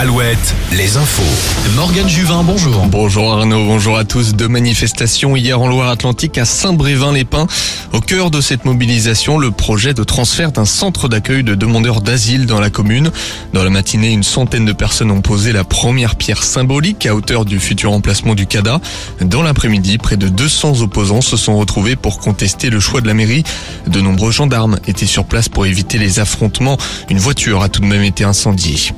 Alouette, les infos. Morgane Juvin, bonjour. Bonjour Arnaud, bonjour à tous. Deux manifestations hier en Loire-Atlantique à Saint-Brévin-les-Pins. Au cœur de cette mobilisation, le projet de transfert d'un centre d'accueil de demandeurs d'asile dans la commune. Dans la matinée, une centaine de personnes ont posé la première pierre symbolique à hauteur du futur emplacement du CADA. Dans l'après-midi, près de 200 opposants se sont retrouvés pour contester le choix de la mairie. De nombreux gendarmes étaient sur place pour éviter les affrontements. Une voiture a tout de même été incendiée.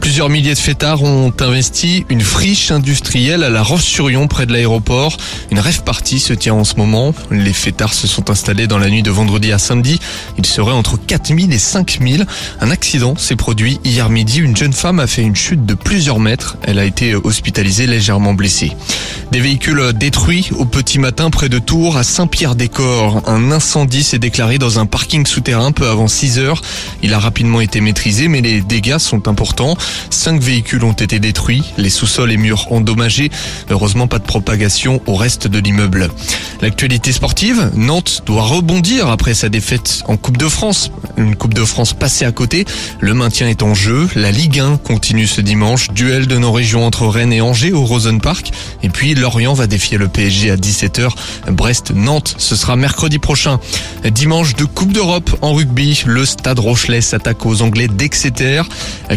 Plusieurs milliers de fêtards ont investi une friche industrielle à la Roche-sur-Yon près de l'aéroport. Une rêve partie se tient en ce moment. Les fêtards se sont installés dans la nuit de vendredi à samedi. Il serait entre 4000 et 5000. Un accident s'est produit hier midi. Une jeune femme a fait une chute de plusieurs mètres. Elle a été hospitalisée légèrement blessée. Des véhicules détruits au petit matin près de Tours à Saint-Pierre-des-Corps. Un incendie s'est déclaré dans un parking souterrain peu avant 6 heures. Il a rapidement été maîtrisé mais les dégâts sont importants. Cinq véhicules ont été détruits, les sous-sols et murs endommagés. Heureusement, pas de propagation au reste de l'immeuble. L'actualité sportive, Nantes doit rebondir après sa défaite en Coupe de France. Une Coupe de France passée à côté. Le maintien est en jeu. La Ligue 1 continue ce dimanche. Duel de nos régions entre Rennes et Angers au Rosen Park. Et puis Lorient va défier le PSG à 17h. Brest-Nantes, ce sera mercredi prochain. Dimanche de Coupe d'Europe en rugby. Le Stade Rochelet s'attaque aux Anglais d'Exeter.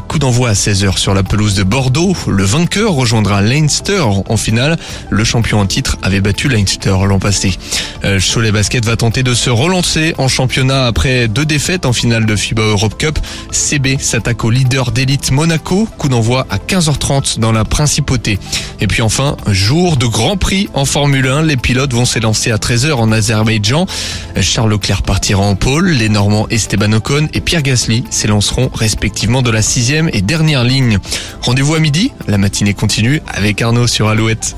Coup d'envoi à 16h sur la pelouse de Bordeaux. Le vainqueur rejoindra Leinster en finale. Le champion en titre avait battu Leinster l'an passé. Euh, Cholet Basket va tenter de se relancer en championnat après deux défaites en finale de FIBA Europe Cup. CB s'attaque au leader d'élite Monaco. Coup d'envoi à 15h30 dans la principauté. Et puis enfin, jour de Grand Prix en Formule 1. Les pilotes vont s'élancer à 13h en Azerbaïdjan. Charles Leclerc partira en pôle. Les Normands Esteban Ocon et Pierre Gasly s'élanceront respectivement de la sixième et dernière ligne. Rendez-vous à midi. La matinée continue avec Arnaud sur Alouette.